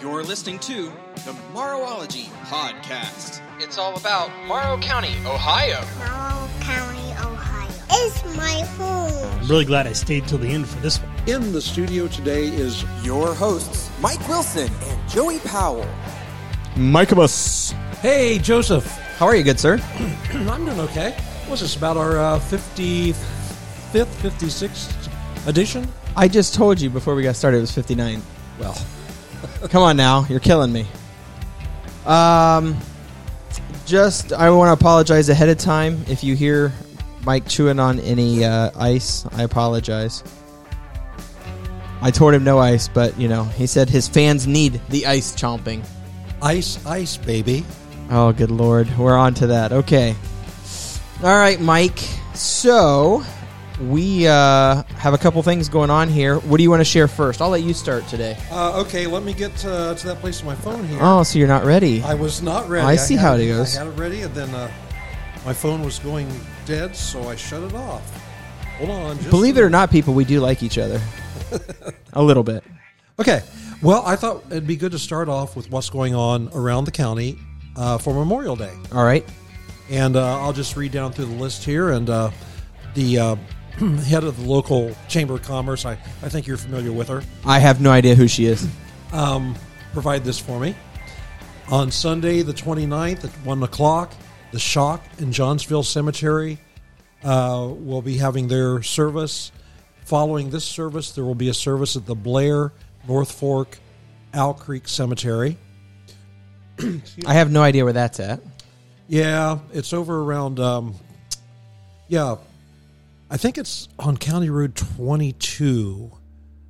You're listening to the Morrowology Podcast. It's all about Morrow County, Ohio. Morrow County, Ohio. It's my home. I'm really glad I stayed till the end for this one. In the studio today is Your hosts, Mike Wilson and Joey Powell. Micabus. Hey Joseph. How are you, good sir? I'm doing okay. What's this about our uh, 55th, 56th edition? I just told you before we got started it was 59. Well, Come on now, you're killing me. Um, just I want to apologize ahead of time if you hear Mike chewing on any uh, ice. I apologize. I told him no ice, but you know he said his fans need the ice chomping. ice, ice, baby. Oh, good lord, we're on to that. Okay, all right, Mike. So we uh, have a couple things going on here. What do you want to share first? I'll let you start today. Uh, okay, let me get uh, to that place on my phone here. Oh, so you're not ready? I was not ready. I see had how it goes. I had it ready, and then uh, my phone was going dead, so I shut it off. Hold on. Just Believe it or not, people, we do like each other. a little bit. Okay. Well, I thought it'd be good to start off with what's going on around the county uh, for Memorial Day. All right. And uh, I'll just read down through the list here. And uh, the uh, head of the local Chamber of Commerce, I, I think you're familiar with her, I have no idea who she is. um, provide this for me. On Sunday, the 29th at 1 o'clock, the Shock in Johnsville Cemetery uh, will be having their service. Following this service, there will be a service at the Blair North Fork Owl Creek Cemetery. I have no idea where that's at. Yeah, it's over around. Um, yeah, I think it's on County Road 22,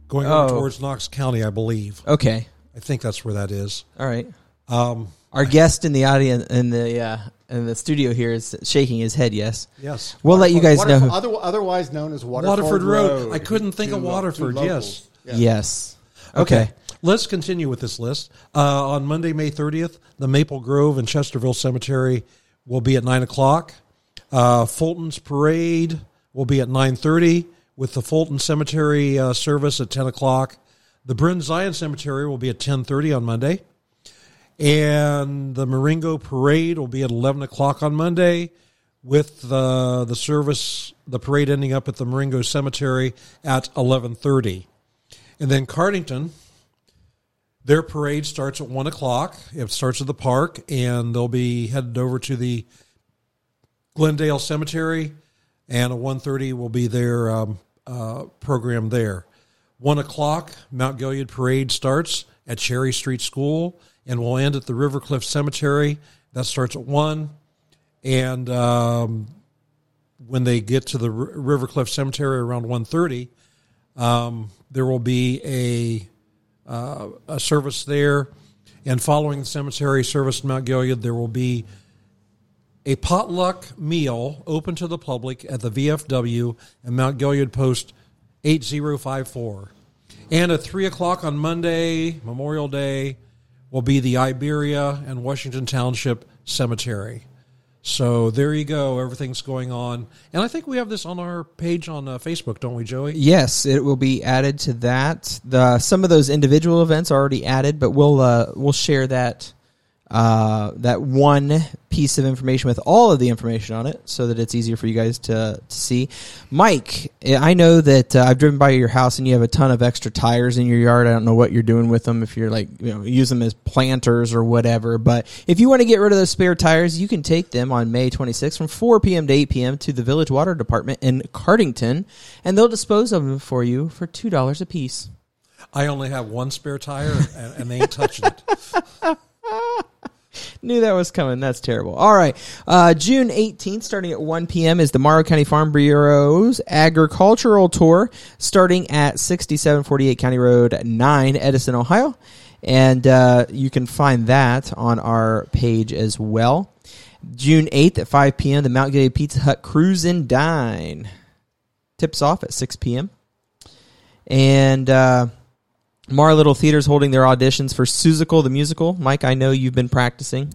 going over Oh. towards Knox County, I believe. Okay. I think that's where that is. All right. Um, Our guest in the audience in the uh, in the studio here is shaking his head. Yes. yes, We'll let you guys know. Waterford- Who, other- otherwise known as Waterford, Waterford Road. Road. I couldn't think of To lo- to Waterford, locals. yes. Yes. Okay. Let's continue with this list. Uh, on Monday, May 30th, the Maple Grove and Chesterville Cemetery will be at 9 o'clock. Uh, Fulton's Parade will be at 9.30 with the Fulton Cemetery uh, service at 10 o'clock. The Bryn Zion Cemetery will be at 10.30 on Monday. And the Marengo Parade will be at 11 o'clock on Monday with the, the service, the parade ending up at the Marengo Cemetery at 11.30. And then Cardington, their parade starts at one o'clock. It starts at the park, and they'll be headed over to the Glendale Cemetery, and a one thirty will be their um, uh, program there. One o'clock, Mount Gilead Parade starts at Cherry Street School, and will end at the Rivercliff Cemetery. That starts at one, and um, when they get to the Rivercliff Cemetery around one thirty, um, there will be a uh, a service there, and following the cemetery service in Mount Gilead, there will be a potluck meal open to the public at the VFW and Mount Gilead Post 8054. And at 3 o'clock on Monday, Memorial Day, will be the Iberia and Washington Township Cemetery. So there you go. Everything's going on. And I think we have this on our page on uh, Facebook, don't we, Joey? Yes, it will be added to that. The some of those individual events are already added, but we'll uh, we'll share that uh, that one piece of information with all of the information on it, so that it's easier for you guys to to see. Mike, I know that uh, I've driven by your house and you have a ton of extra tires in your yard. I don't know what you're doing with them. If you're like you know use them as planters or whatever, but if you want to get rid of those spare tires, you can take them on May 26th from 4 p.m. to 8 p.m. to the Village Water Department in Cardington, and they'll dispose of them for you for two dollars a piece. I only have one spare tire, and, and they ain't touching it. Knew that was coming. That's terrible. All right. Uh, June 18th, starting at 1 p.m., is the Morrow County Farm Bureau's agricultural tour, starting at 6748 County Road 9, Edison, Ohio. And uh, you can find that on our page as well. June 8th at 5 p.m., the Mount Gilead Pizza Hut Cruise and Dine. Tips off at 6 p.m. And uh, Mar Little Theater's holding their auditions for Seussical the musical. Mike, I know you've been practicing.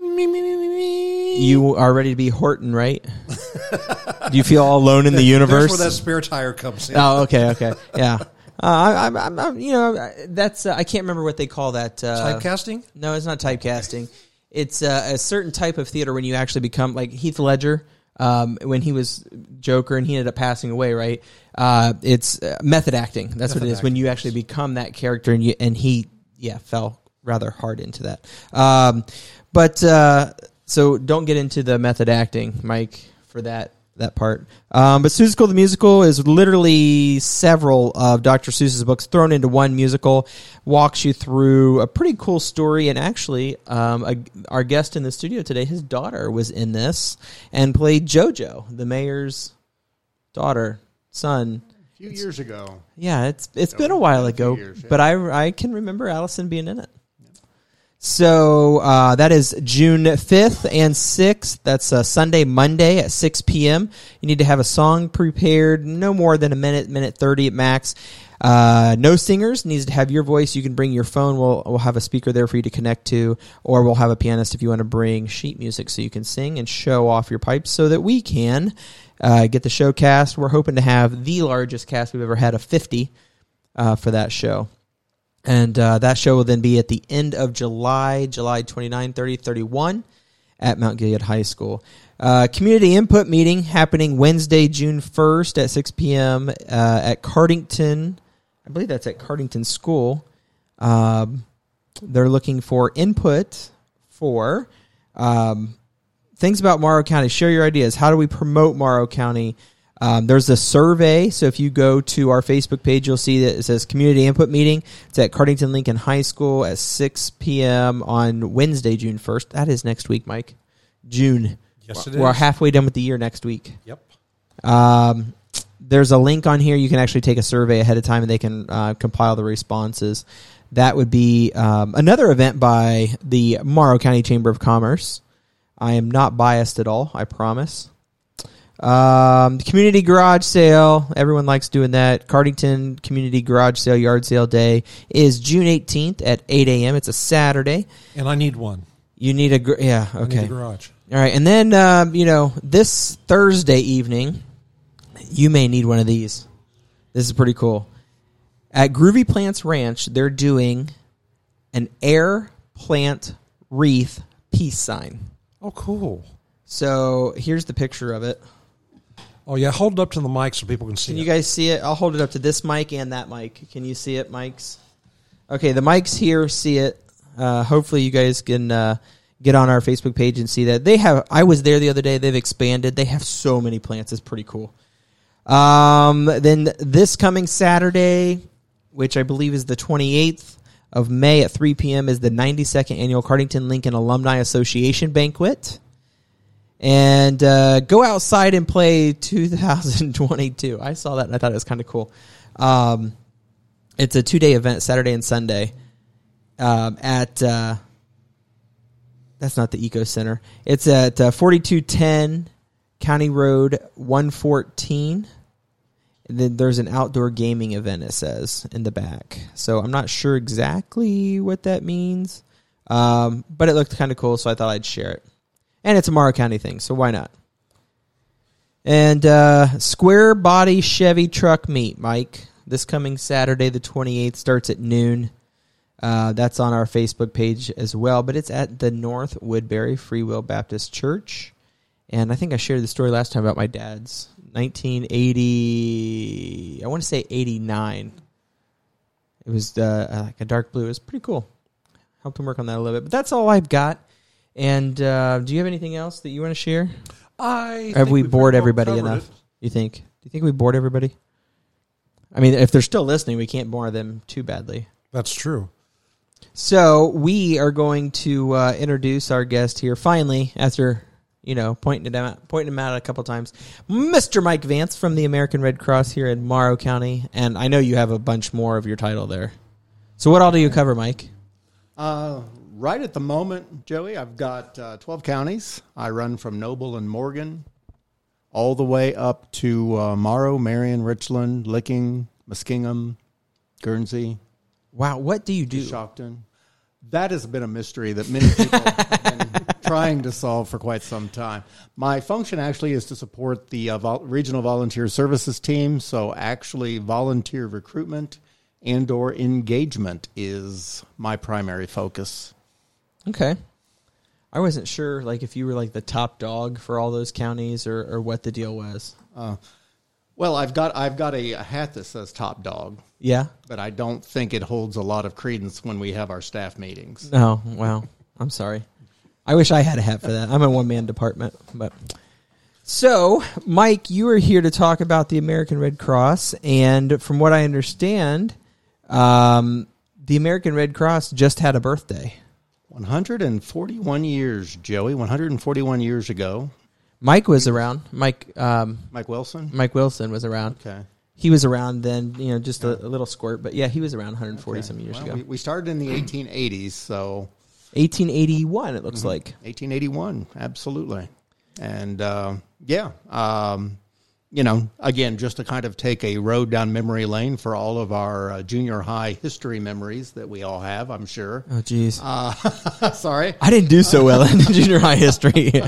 You are ready to be Horton, right? Do you feel all alone in the universe? That's where that spare tire comes in. Oh, okay, okay, yeah. Uh, I, I'm, I'm, I'm, you know, that's uh, I can't remember what they call that. Uh, Typecasting? No, it's not typecasting. It's uh, a certain type of theater when you actually become like Heath Ledger. Um, when he was Joker and he ended up passing away, right? Uh, it's uh, method acting. That's what it is. When you actually become that character, and you and he, yeah, fell rather hard into that. Um, but uh, so don't get into the method acting, Mike, for that that part. Um, but Seussical the musical is literally several of Dr. Seuss's books thrown into one musical. Walks you through a pretty cool story, and actually, um, a, our guest in the studio today, his daughter was in this and played JoJo, the mayor's daughter, son. A few years ago. Yeah, it's it's been a while been a few ago, years, yeah. but I I can remember Allison being in it. So uh, that is June fifth and sixth. That's uh, Sunday, Monday at six p.m. You need to have a song prepared, no more than a minute, minute thirty at max. Uh, no singers needs to have your voice. You can bring your phone. We'll we'll have a speaker there for you to connect to, or we'll have a pianist if you want to bring sheet music so you can sing and show off your pipes so that we can uh, get the show cast. We're hoping to have the largest cast we've ever had of fifty uh, for that show. And uh, that show will then be at the end of July, July 29, 30, 31 at Mount Gilead High School. Uh, community input meeting happening Wednesday, June 1st at 6 p.m. Uh, at Cardington. I believe that's at Cardington School. Um, they're looking for input for um, things about Morrow County. Share your ideas. How do we promote Morrow County? Um, there's a survey. So if you go to our Facebook page, you'll see that it says community input meeting. It's at Cardington Lincoln High School at 6 p.m. on Wednesday, June 1st. That is next week, Mike. June. Yes, it We're is. halfway done with the year next week. Yep. Um, there's a link on here. You can actually take a survey ahead of time, and they can uh, compile the responses. That would be um, another event by the Morrow County Chamber of Commerce. I am not biased at all. I promise. Um, the community garage sale. Everyone likes doing that. Cardington Community Garage Sale Yard Sale Day is June 18th at 8 a.m. It's a Saturday. And I need one. You need a gr- yeah I need okay garage. all right, and then um, you know this Thursday evening, you may need one of these. This is pretty cool. At Groovy Plants Ranch, they're doing an air plant wreath peace sign. Oh, cool. So here's the picture of it. Oh, yeah. Hold it up to the mic so people can see Can it. you guys see it? I'll hold it up to this mic and that mic. Can you see it, mics? Okay, the mics here see it. Uh, hopefully, you guys can uh, get on our Facebook page and see that they have. I was there the other day. They've expanded. They have so many plants. It's pretty cool. Um, then this coming Saturday, which I believe is the 28th of May at 3 p.m., is the 92nd annual Cardington Lincoln Alumni Association banquet. And uh, go outside and play 2022. I saw that and I thought it was kind of cool. Um, it's a two day event, Saturday and Sunday, um, at uh, that's not the Eco Center. It's at uh, 4210 County Road 114. And then there's an outdoor gaming event, it says in the back. So I'm not sure exactly what that means, um, but it looked kind of cool, so I thought I'd share it. And it's a Morrow County thing, so why not? And uh, Square Body Chevy Truck Meet, Mike. This coming Saturday, the 28th, starts at noon. Uh, that's on our Facebook page as well, but it's at the North Woodbury Free Will Baptist Church. And I think I shared the story last time about my dad's 1980. I want to say 89. It was uh, like a dark blue. It was pretty cool. Helped him work on that a little bit. But that's all I've got. And uh, do you have anything else that you want to share? I Have think we bored well everybody enough? it. You think? Do you think we bored everybody? I mean, if they're still listening, we can't bore them too badly. That's true. So we are going to uh, introduce our guest here finally, after you know pointing him out, pointing him out a couple times, Mr. Mike Vance from the American Red Cross here in Morrow County, and I know you have a bunch more of your title there. So what all do you cover, Mike? Uh, right at the moment, Joey, I've got uh, 12 counties. I run from Noble and Morgan all the way up to uh, Morrow, Marion, Richland, Licking, Muskingum, Guernsey, Wow, what do you do? Coshocton. That has been a mystery that many people have been trying to solve for quite some time. My function actually is to support the uh, vol- regional volunteer services team. So actually, volunteer recruitment and or engagement is my primary focus. Okay. I wasn't sure, like, if you were like the top dog for all those counties, or, or what the deal was. Well, I've got I've got a, a hat that says top dog, Yeah. but I don't think it holds a lot of credence when we have our staff meetings. No. Wow. I'm sorry. I wish I had a hat for that. I'm a one man department, but. So, Mike, you are here to talk about the American Red Cross, and from what I understand, um, the American Red Cross just had a birthday. 141 years, Joey. 141 years ago, Mike was around. Mike, um, Mike Wilson. Mike Wilson was around. Okay. He was around then, you know, just a, a little squirt, but yeah, he was around 140 some years Well, ago. We, we started in the 1880s, so 1881, it looks like. 1881, absolutely. And uh, yeah, um, you know, again, just to kind of take a road down memory lane for all of our uh, junior high history memories that we all have, I'm sure. Oh, jeez. Sorry. I didn't do so well in junior high history.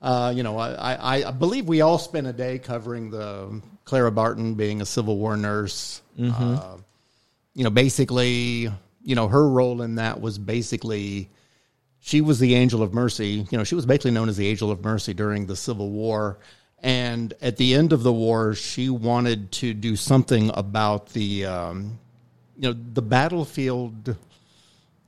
Uh, you know, I, I, I believe we all spent a day covering the Clara Barton being a Civil War nurse. Uh, you know, basically, you know, her role in that was basically she was the angel of mercy. You know, she was basically known as the angel of mercy during the Civil War. And at the end of the war, she wanted to do something about the, um, you know, the battlefield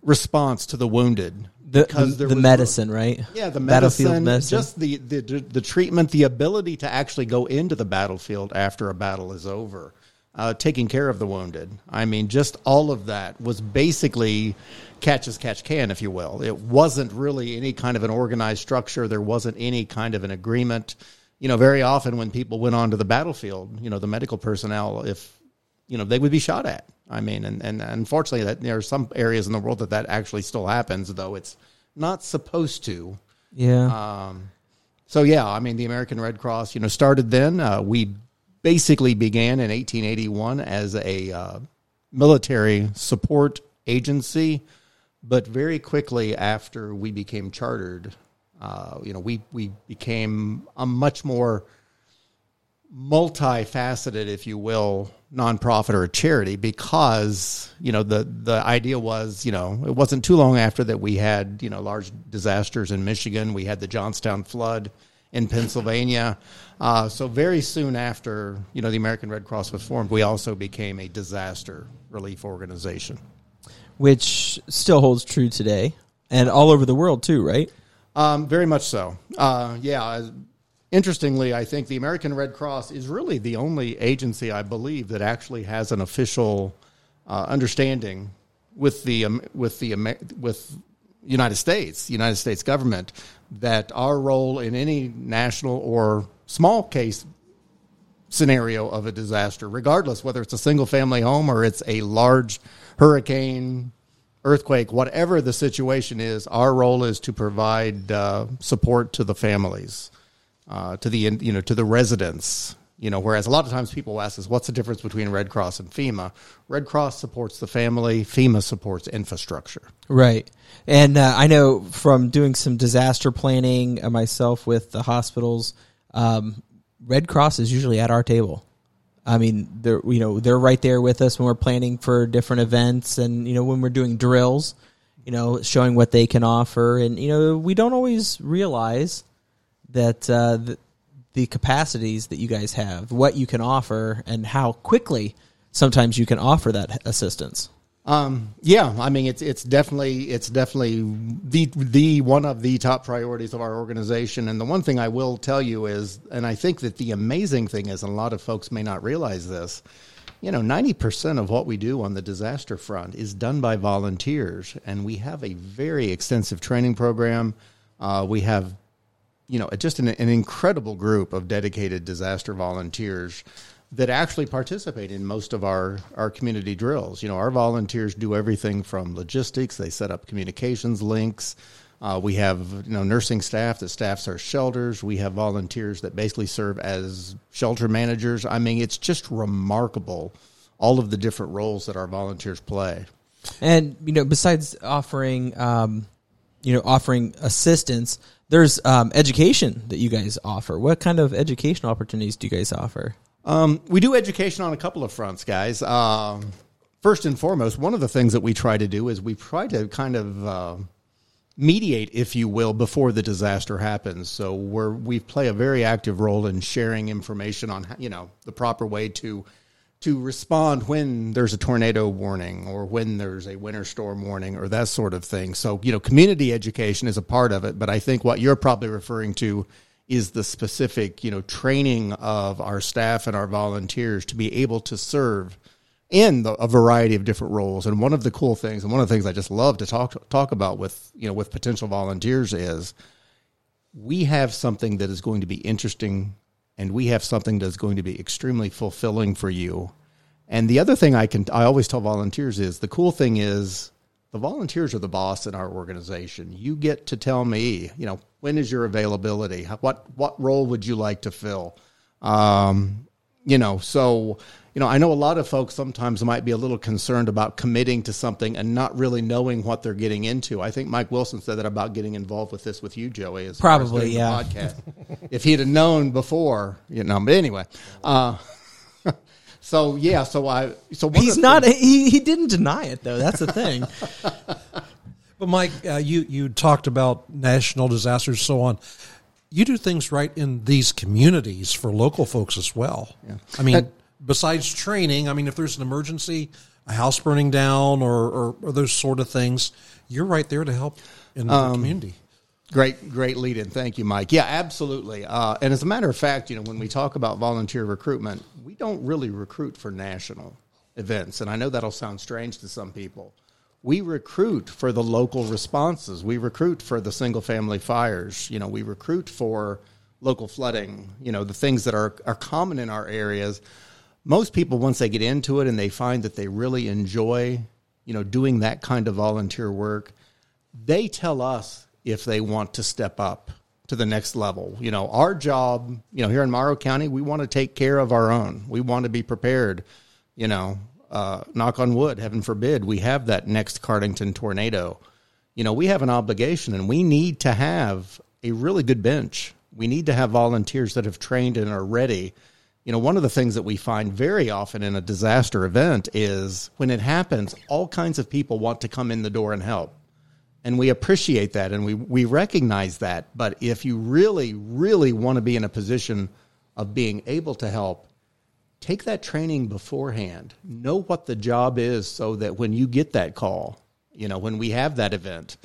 response to the wounded. the Because the, the was- medicine, right? yeah, the Battlefield medicine, medicine. just the, the the treatment, the ability to actually go into the battlefield after a battle is over, uh, taking care of the wounded. I mean, just all of that was basically catch as catch can, if you will. It wasn't really any kind of an organized structure. There wasn't any kind of an agreement. You know, very often when people went onto the battlefield, you know, the medical personnel, if you know, they would be shot at. I mean, and, and unfortunately, that there are some areas in the world that that actually still happens, though it's not supposed to. yeah. Um, so yeah, I mean, the American Red Cross, you know, started then. Uh, we basically began in 1881 as a uh, military support agency, but very quickly after we became chartered, uh, you know, we we became a much more multifaceted, if you will, nonprofit or a charity because you know the the idea was you know it wasn't too long after that we had you know large disasters in Michigan. We had the Johnstown flood in Pennsylvania. Uh, so very soon after you know the American Red Cross was formed, we also became a disaster relief organization. Which still holds true today and all over the world too, right? Um, very much so. Uh, yeah. Interestingly, I think the American Red Cross is really the only agency I believe that actually has an official uh, understanding with the um, with the Amer- with United States, United States government, that our role in any national or small case scenario of a disaster, regardless whether it's a single family home or it's a large hurricane, earthquake, whatever the situation is, our role is to provide uh, support to the families, uh, to the you know to the residents. You know, whereas a lot of times people ask us, "What's the difference between Red Cross and FEMA?" Red Cross supports the family. FEMA supports infrastructure. Right. And uh, I know from doing some disaster planning uh, myself with the hospitals, um, Red Cross is usually at our table. I mean, they're you know they're right there with us when we're planning for different events, and you know when we're doing drills, you know showing what they can offer, and you know we don't always realize that uh, the, the capacities that you guys have, what you can offer, and how quickly sometimes you can offer that assistance. Um, yeah, I mean it's it's definitely it's definitely the the one of the top priorities of our organization. And the one thing I will tell you is, and I think that the amazing thing is, and a lot of folks may not realize this, you know, ninety percent of what we do on the disaster front is done by volunteers, and we have a very extensive training program. Uh, we have you know, just an, an incredible group of dedicated disaster volunteers that actually participate in most of our, our community drills. You know, our volunteers do everything from logistics, they set up communications links. Uh, we have you know nursing staff that staffs our shelters. We have volunteers that basically serve as shelter managers. I mean, it's just remarkable all of the different roles that our volunteers play. And you know, besides offering um, you know, offering assistance. There's um, education that you guys offer. What kind of educational opportunities do you guys offer? Um, we do education on a couple of fronts, guys. Um, first and foremost, one of the things that we try to do is we try to kind of uh, mediate, if you will, before the disaster happens. So we're, we play a very active role in sharing information on you know the proper way to to respond when there's a tornado warning or when there's a winter storm warning or that sort of thing. So, you know, community education is a part of it, but I think what you're probably referring to is the specific, you know, training of our staff and our volunteers to be able to serve in the, a variety of different roles. And one of the cool things, and one of the things I just love to talk talk about with you know with potential volunteers is we have something that is going to be interesting, and we have something that's going to be extremely fulfilling for you. And the other thing I can I always tell volunteers is the cool thing is the volunteers are the boss in our organization. You get to tell me, you know, when is your availability? What what role would you like to fill? Um, you know, so you know, I know a lot of folks sometimes might be a little concerned about committing to something and not really knowing what they're getting into. I think Mike Wilson said that about getting involved with this with you, Joey. As as Probably, yeah. podcast. if he'd have known before, you know. But anyway, uh, so yeah, so I so one He's not. things- He he didn't deny it though. That's the thing. But Mike, uh, you you talked about national disasters, so on. You do things right in these communities for local folks as well. Yeah. I mean, That- besides training, I mean, if there's an emergency, a house burning down, or, or, or those sort of things, you're right there to help in the Um, community. Great, great lead in. Thank you, Mike. Yeah, absolutely. Uh, and as a matter of fact, you know, when we talk about volunteer recruitment, we don't really recruit for national events. And I know that'll sound strange to some people. We recruit for the local responses. We recruit for the single family fires. You know, we recruit for local flooding, you know, the things that are, are common in our areas. Most people, once they get into it and they find that they really enjoy, you know, doing that kind of volunteer work, they tell us if they want to step up to the next level. You know, our job, you know, here in Morrow County, we want to take care of our own. We want to be prepared. You know, uh, knock on wood, heaven forbid, we have that next Cardington tornado. You know, we have an obligation and we need to have a really good bench. We need to have volunteers that have trained and are ready. You know, one of the things that we find very often in a disaster event is when it happens, all kinds of people want to come in the door and help and we appreciate that and we, we recognize that. But if you really, really want to be in a position of being able to help, take that training beforehand. Know what the job is so that when you get that call, you know, when we have that event,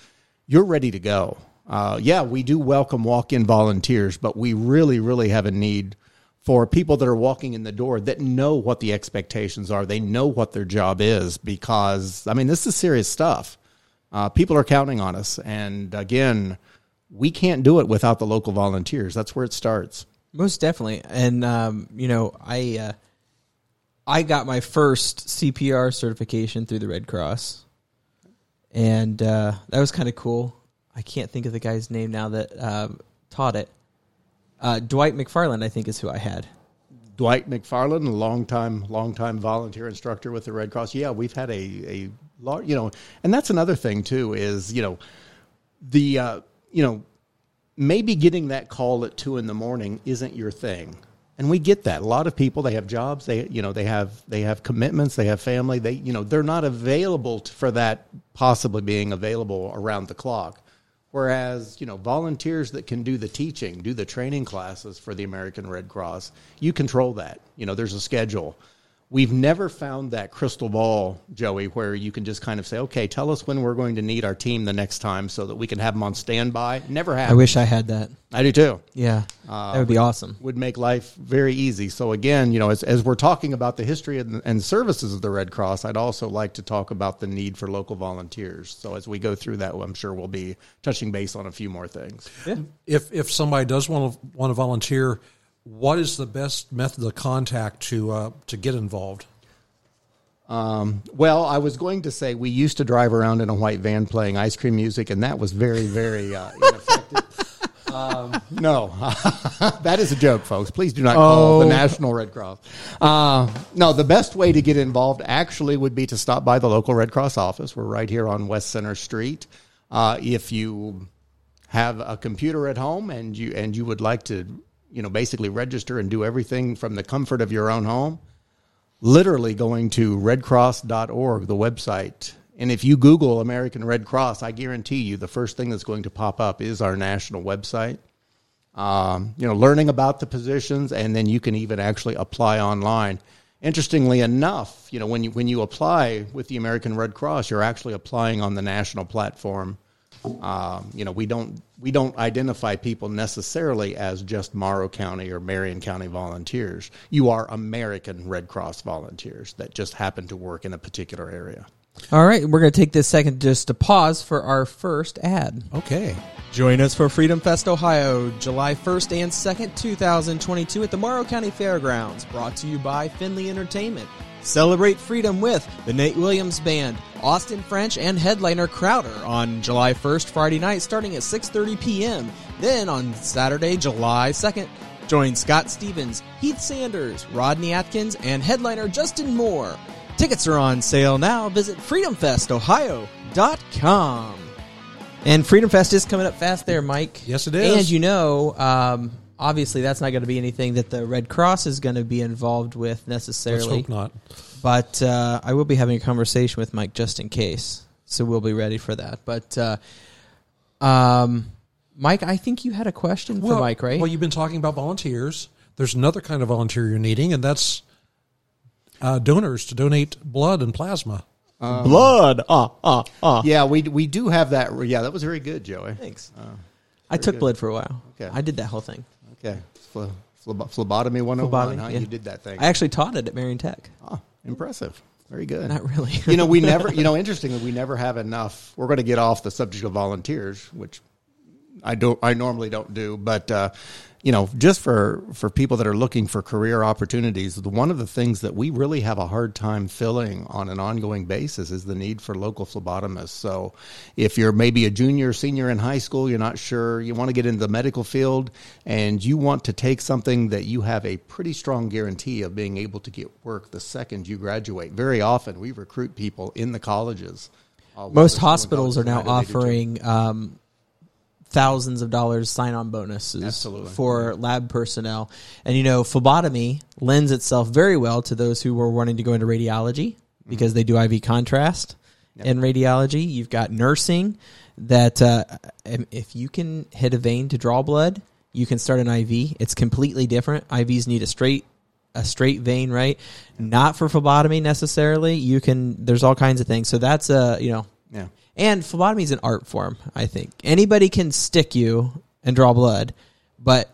you're ready to go. Uh, yeah, we do welcome walk in volunteers, but we really, really have a need for people that are walking in the door that know what the expectations are. They know what their job is because, I mean, this is serious stuff. Uh, people are counting on us. And again, we can't do it without the local volunteers. That's where it starts. Most definitely, and um, you know, I uh, I got my first CPR certification through the Red Cross, and uh, that was kind of cool. I can't think of the guy's name now that um, taught it. Uh, Dwight McFarland, I think, is who I had. Dwight McFarland, a longtime, longtime volunteer instructor with the Red Cross. Yeah, we've had a, a large, you know, and that's another thing too is, you know, the, uh, you know, maybe getting that call at two in the morning isn't your thing. And we get that. A lot of people, they have jobs, they, you know, they have, they have commitments, they have family, they, you know, they're not available to, for that possibly being available around the clock. Whereas, you know, volunteers that can do the teaching, do the training classes for the American Red Cross, you control that. You know, there's a schedule. We've never found that crystal ball, Joey, where you can just kind of say, okay, tell us when we're going to need our team the next time so that we can have them on standby. Never have. I wish I had that. I do too. Yeah, uh, that would be awesome. Would make life very easy. So again, you know, as, as we're talking about the history and, and services of the Red Cross, I'd also like to talk about the need for local volunteers. So as we go through that, I'm sure we'll be touching base on a few more things. If if somebody does want to want to volunteer, what is the best method of contact to uh, to get involved? Well, I was going to say we used to drive around in a white van playing ice cream music, and that was very, very uh, ineffective. um, no, that is a joke, folks. Please do not call the National Red Cross. Uh, no, the best way to get involved actually would be to stop by the local Red Cross office. We're right here on West Center Street. Uh, if you have a computer at home and you and you would like to, you know, basically register and do everything from the comfort of your own home, literally going to redcross.org, the website. And if you Google American Red Cross, I guarantee you the first thing that's going to pop up is our national website. Um, you know, learning about the positions, and then you can even actually apply online. Interestingly enough, you know, when you when you apply with the American Red Cross, you're actually applying on the national platform. Um, you know, we don't we don't identify people necessarily as just Morrow County or Marion County volunteers. You are American Red Cross volunteers that just happen to work in a particular area. All right, we're going to take this second just to pause for our first ad. Okay. Join us for Freedom Fest Ohio, July 1st and 2nd, 2022 at the Morrow County Fairgrounds, brought to you by Finley Entertainment. Celebrate freedom with the Nate Williams Band, Austin French, and headliner Crowder on July 1st, Friday night, starting at 6.30 p.m. Then on Saturday, July 2nd, join Scott Stevens, Heath Sanders, Rodney Atkins, and headliner Justin Moore. Tickets are on sale now. Visit freedomfestohio.com. And Freedom Fest is coming up fast there, Mike. Yes, it is. And you know, um, obviously, that's not going to be anything that the Red Cross is going to be involved with necessarily. Let's necessarily. hope not. But uh, I will be having a conversation with Mike just in case. So we'll be ready for that. But, uh, um, Mike, I think you had a question for Mike, right? Well, you've been talking about volunteers. There's another kind of volunteer you're needing, and that's uh, donors to donate blood and plasma. Blood. Ah, ah, ah. Yeah, we we do have that. Yeah, that was very good, Joey. Thanks. I took good. blood for a while. Okay. I did that whole thing. Okay, Phle- phlebo- phlebotomy 101, Phlebotomy, huh? yeah. You did that thing. I actually taught it at Marion Tech. oh, impressive. Very good. Not really. you know, we never, you know, interestingly, we never have enough. We're going to get off the subject of volunteers, which I don't, I normally don't do, but, uh, you know, just for, for people that are looking for career opportunities, one of the things that we really have a hard time filling on an ongoing basis is the need for local phlebotomists. So if you're maybe a junior, senior in high school, you're not sure, you want to get into the medical field and you want to take something that you have a pretty strong guarantee of being able to get work the second you graduate. Very often we recruit people in the colleges. uh, Most hospitals are now either they do too. offering um, thousands of dollars sign-on bonuses Absolutely. for lab personnel, and you know, phlebotomy lends itself very well to those who were wanting to go into radiology because they do IV contrast in radiology. You've got nursing that uh, if you can hit a vein to draw blood, you can start an IV. It's completely different. IVs need a straight a straight vein, right? Not for phlebotomy necessarily. You can. There's all kinds of things. So that's a you know Yeah. And phlebotomy is an art form, I think. Anybody can stick you and draw blood, but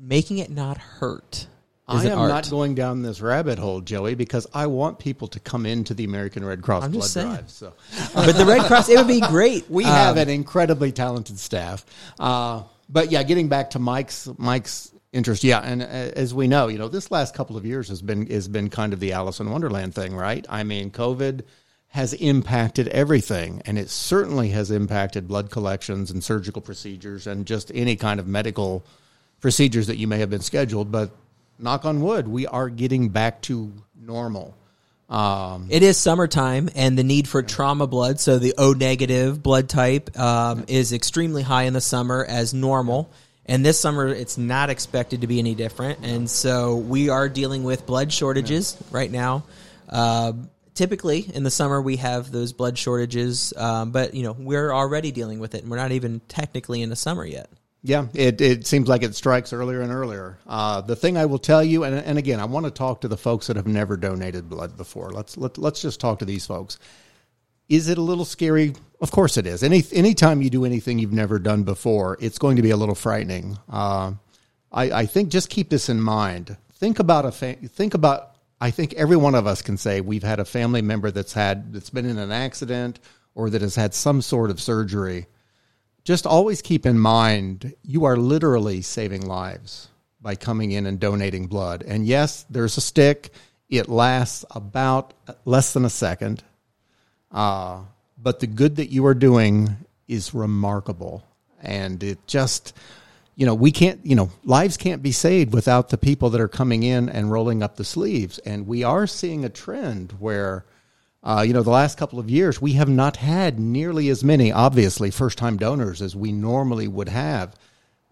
making it not hurt is I am art. not going down this rabbit hole, Joey, because I want people to come into the American Red Cross I'm blood just saying. drive. So but the Red Cross, it would be great. we Um, have an incredibly talented staff. Uh, but yeah, getting back to Mike's Mike's interest, yeah, and uh, as we know, you know, this last couple of years has been has been kind of the Alice in Wonderland thing, right? I mean, COVID has impacted everything, and it certainly has impacted blood collections and surgical procedures and just any kind of medical procedures that you may have been scheduled. But knock on wood, we are getting back to normal. Um, It is summertime, and the need for trauma blood, so the O negative blood type, um, is extremely high in the summer as normal. And this summer, it's not expected to be any different. And so we are dealing with blood shortages right now. Uh, typically, in the summer, we have those blood shortages, um, but you know we're already dealing with it, and we're not even technically in the summer yet. Yeah, it, it seems like it strikes earlier and earlier. Uh, the thing I will tell you, and, and again, I want to talk to the folks that have never donated blood before. Let's let, let's just talk to these folks. Is it a little scary? Of course it is. Any anytime you do anything you've never done before, it's going to be a little frightening. Uh, I, I think just keep this in mind. Think about a fa- think about. I think every one of us can say we've had a family member that's had that's been in an accident or that has had some sort of surgery just always keep in mind you are literally saving lives by coming in and donating blood. And yes, there's a stick. It lasts about less than a second. Uh, but the good that you are doing is remarkable. And it just, you know, we can't, you know, lives can't be saved without the people that are coming in and rolling up the sleeves. And we are seeing a trend where Uh, you know, the last couple of years, we have not had nearly as many, obviously, first time donors as we normally would have.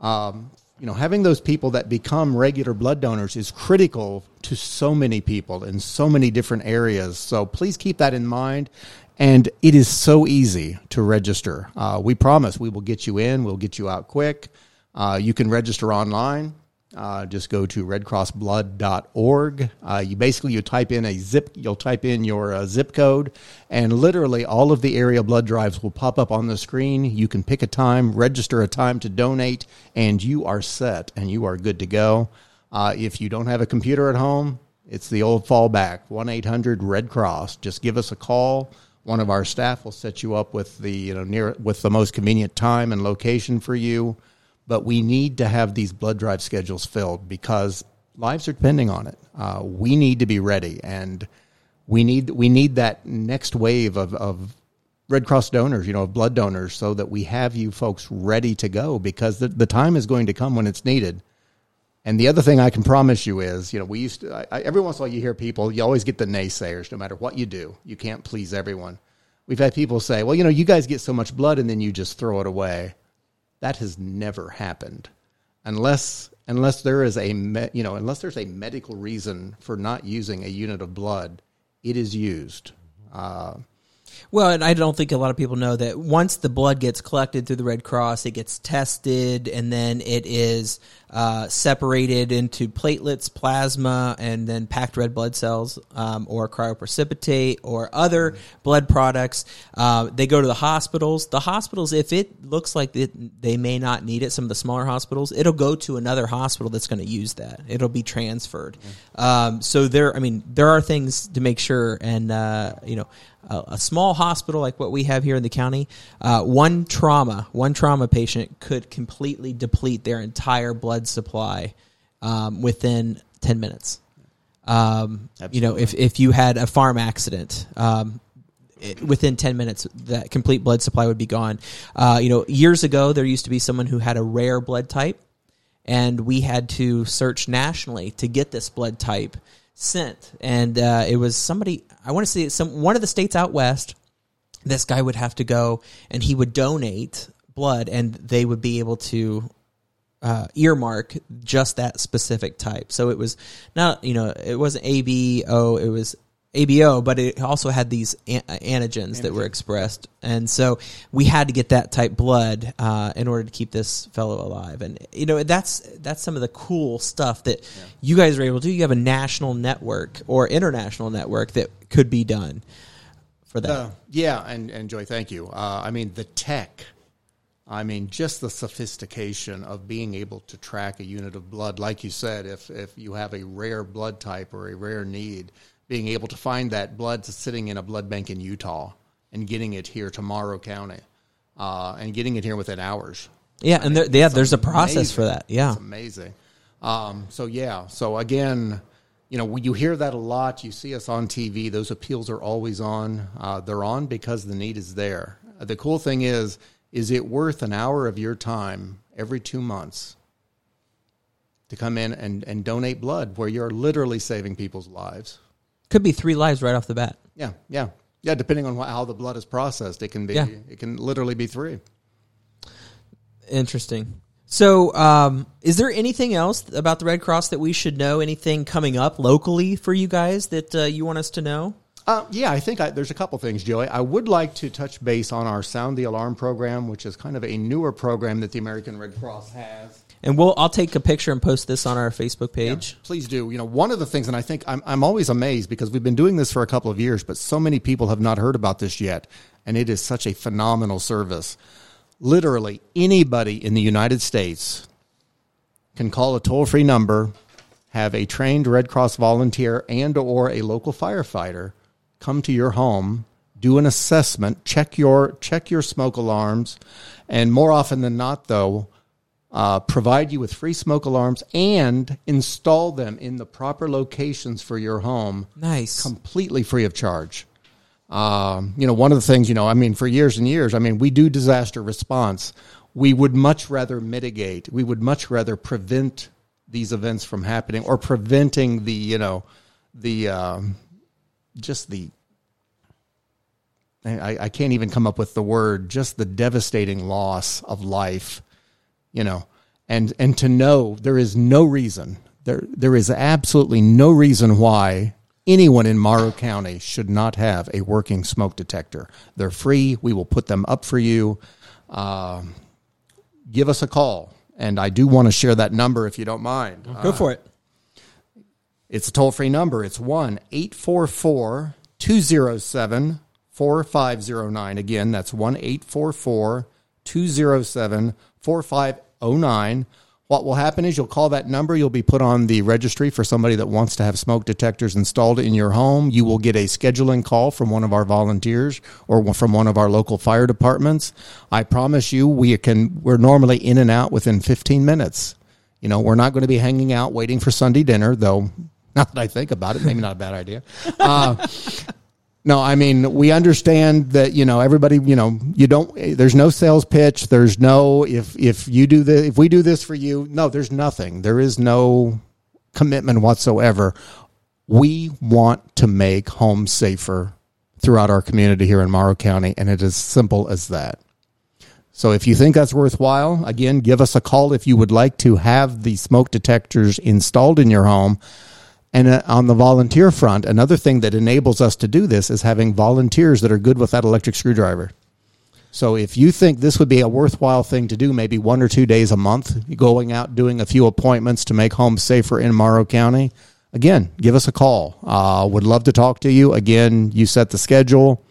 Um, you know, having those people that become regular blood donors is critical to so many people in so many different areas. So please keep that in mind. And it is so easy to register. Uh, we promise we will get you in, we'll get you out quick. Uh, you can register online. Uh, just go to redcrossblood.org. Uh, you basically you type in a zip, you'll type in your uh, zip code, and literally all of the area blood drives will pop up on the screen. You can pick a time, register a time to donate, and you are set and you are good to go. Uh, if you don't have a computer at home, it's the old fallback 1 800 Red Cross. Just give us a call. One of our staff will set you up with the you know near with the most convenient time and location for you but we need to have these blood drive schedules filled because lives are depending on it. Uh, we need to be ready, and we need we need that next wave of, of Red Cross donors, you know, of blood donors, so that we have you folks ready to go because the, the time is going to come when it's needed. And the other thing I can promise you is, you know, we used to, I, I, every once in a while you hear people, you always get the naysayers, no matter what you do. You can't please everyone. We've had people say, well, you know, you guys get so much blood and then you just throw it away. That has never happened, unless unless there is a me, you know unless there's a medical reason for not using a unit of blood, it is used. Uh, well, and I don't think a lot of people know that once the blood gets collected through the Red Cross, it gets tested and then it is uh, separated into platelets, plasma, and then packed red blood cells um, or cryoprecipitate or other blood products. Uh, they go to the hospitals. The hospitals, if it looks like it, they may not need it, some of the smaller hospitals, it'll go to another hospital that's going to use that. It'll be transferred. Um, so there, I mean, there are things to make sure, and uh, you know a, a, small hospital like what we have here in the county, uh, one trauma, one trauma patient could completely deplete their entire blood supply um, within ten minutes. Um, you know, if if you had a farm accident, um, it, within 10 minutes that complete blood supply would be gone uh, you know years ago there used to be someone who had a rare blood type and we had to search nationally to get this blood type sent, and uh, it was somebody. I want to say some one of the states out west. This guy would have to go, and he would donate blood, and they would be able to uh, earmark just that specific type. So it was not, you know, it wasn't ABO, it was ABO, but it also had these an- antigens that were expressed, and so we had to get that type blood uh, in order to keep this fellow alive. And you know that's that's some of the cool stuff that yeah. you guys are able to do. You have a national network or international network that could be done for that. Uh, yeah, and and Joy, thank you. Uh, I mean the tech. I mean, just the sophistication of being able to track a unit of blood, like you said, if if you have a rare blood type or a rare need, being able to find that blood sitting in a blood bank in Utah and getting it here to Morrow County uh, and getting it here within hours. Yeah, and there, yeah, there's amazing. a process for that. Yeah, it's amazing. Um, so yeah, so again, you know, you hear that a lot. You see us on TV; those appeals are always on. Uh, they're on because the need is there. The cool thing is, is it worth an hour of your time every two months to come in and, and donate blood, where you're literally saving people's lives? Could be three lives right off the bat. Yeah, yeah, yeah. Depending on how the blood is processed, it can be. Yeah. It can literally be three. Interesting. So, um, is there anything else about the Red Cross that we should know? Anything coming up locally for you guys that uh, you want us to know? Uh, yeah, I think I, there's a couple things, Joey. I would like to touch base on our Sound the Alarm program, which is kind of a newer program that the American Red Cross has. And we'll I'll take a picture and post this on our Facebook page. Yeah, please do. You know, one of the things, and I think I'm I'm always amazed because we've been doing this for a couple of years, but so many people have not heard about this yet, and it is such a phenomenal service. Literally anybody in the United States can call a toll free number, have a trained Red Cross volunteer and or a local firefighter come to your home do an assessment, check your check your smoke alarms, and more often than not, though, uh, provide you with free smoke alarms and install them in the proper locations for your home. Nice. Completely free of charge. Um, you know, one of the things, you know, I mean, for years and years, I mean, we do disaster response. We would much rather mitigate, we would much rather prevent these events from happening or preventing the, you know, the, um, just the I, I can't even come up with the word, just the devastating loss of life, you know, and, and to know there is no reason, there, there is absolutely no reason why anyone in Morrow County should not have a working smoke detector. They're free. We will put them up for you. Um give us a call. And I do want to share that number if you don't mind. Go for it. It's a toll free number. It's 1 844 207 4509. Again, that's 1 844 207 4509. What will happen is you'll call that number. You'll be put on the registry for somebody that wants to have smoke detectors installed in your home. You will get a scheduling call from one of our volunteers or from one of our local fire departments. I promise you, we can. We're normally in and out within 15 minutes. You know, we're not going to be hanging out waiting for Sunday dinner, though. Not that I think about it, maybe not a bad idea. Uh, no, I mean we understand that you know everybody. You know you don't. There's no sales pitch. There's no if if you do the if we do this for you. No, there's nothing. There is no commitment whatsoever. We want to make homes safer throughout our community here in Morrow County, and it is simple as that. So if you think that's worthwhile, again, give us a call if you would like to have the smoke detectors installed in your home. And uh, on the volunteer front, another thing that enables us to do this is having volunteers that are good with that electric screwdriver. So if you think this would be a worthwhile thing to do, maybe one or two days a month, going out doing a few appointments to make homes safer in Morrow County, again, give us a call. Uh, would love to talk to you. Again, you set the schedule.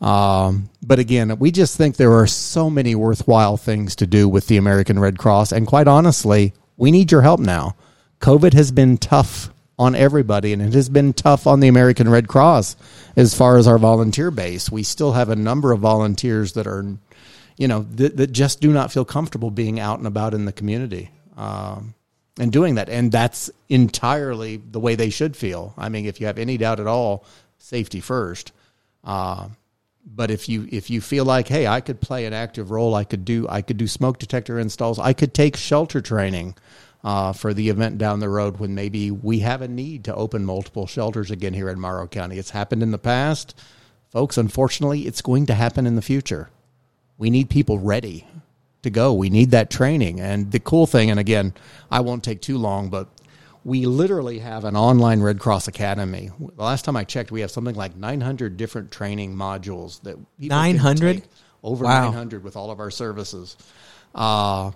Um, but again, we just think there are so many worthwhile things to do with the American Red Cross. And quite honestly, we need your help now. COVID has been tough on everybody, and it has been tough on the American Red Cross as far as our volunteer base. We still have a number of volunteers that are, you know, that, that just do not feel comfortable being out and about in the community. Um, and doing that. And that's entirely the way they should feel. I mean, if you have any doubt at all, safety first. Uh, but if you if you feel like, hey, I could play an active role, I could do I could do smoke detector installs, I could take shelter training uh, for the event down the road when maybe we have a need to open multiple shelters again here in Morrow County. It's happened in the past, folks. Unfortunately, it's going to happen in the future. We need people ready to go. We need that training. And the cool thing, and again, I won't take too long, but we literally have an online Red Cross Academy. The last time I checked, we have something like 900 different training modules that people can 900? take. over Wow. 900 with all of our services. Uh,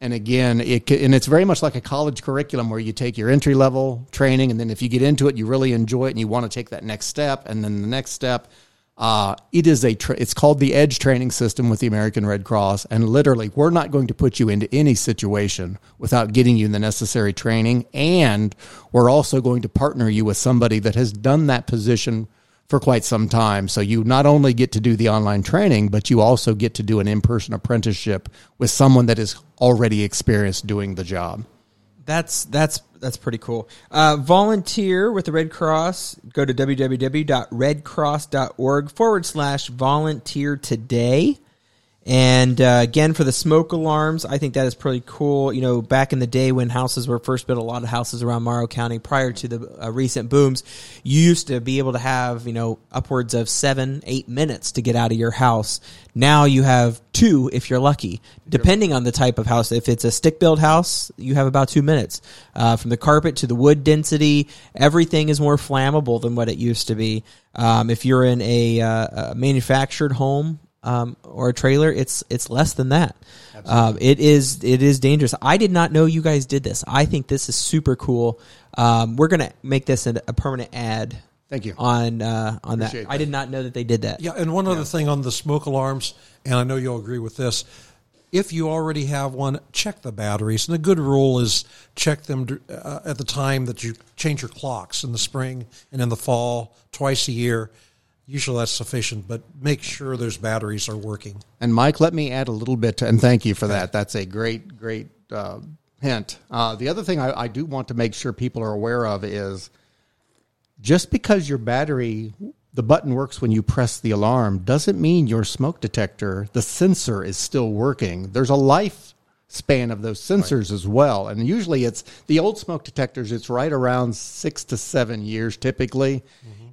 and again, it and it's very much like a college curriculum where you take your entry level training, and then if you get into it, you really enjoy it, and you want to take that next step, and then the next step. Uh, it is a tra- it's called the Edge Training System with the American Red Cross, and literally, we're not going to put you into any situation without getting you the necessary training, and we're also going to partner you with somebody that has done that position for quite some time. So you not only get to do the online training, but you also get to do an in-person apprenticeship with someone that is already experienced doing the job. That's that's that's pretty cool. Uh, volunteer with the Red Cross. Go to www.redcross.org forward slash volunteer today. And uh, again, for the smoke alarms, I think that is pretty cool. You know, back in the day when houses were first built, a lot of houses around Morrow County prior to the uh, recent booms, you used to be able to have, you know, upwards of seven, eight minutes to get out of your house. Now you have two if you're lucky, depending on the type of house. If it's a stick built house, you have about two minutes. Uh, from the carpet to the wood density, everything is more flammable than what it used to be. Um, if you're in a, uh, a manufactured home, um, or a trailer, it's it's less than that. Um, it is it is dangerous. I did not know you guys did this. I think this is super cool. Um, we're gonna make this a, a permanent ad. Thank you. on uh, on that. Appreciate I did not know that they did that. Yeah, and one other thing on the smoke alarms, and I know you'll agree with this. If you already have one, check the batteries. And a good rule is check them uh, at the time that you change your clocks in the spring and in the fall, twice a year. Usually that's sufficient, but make sure those batteries are working. And Mike, let me add a little bit, to, and thank you for that. That's a great, great uh, hint. Uh, the other thing I, I do want to make sure people are aware of is just because your battery, the button works when you press the alarm, doesn't mean your smoke detector, the sensor is still working. There's a life span of those sensors as well. And usually it's the old smoke detectors, it's right around six to seven years typically.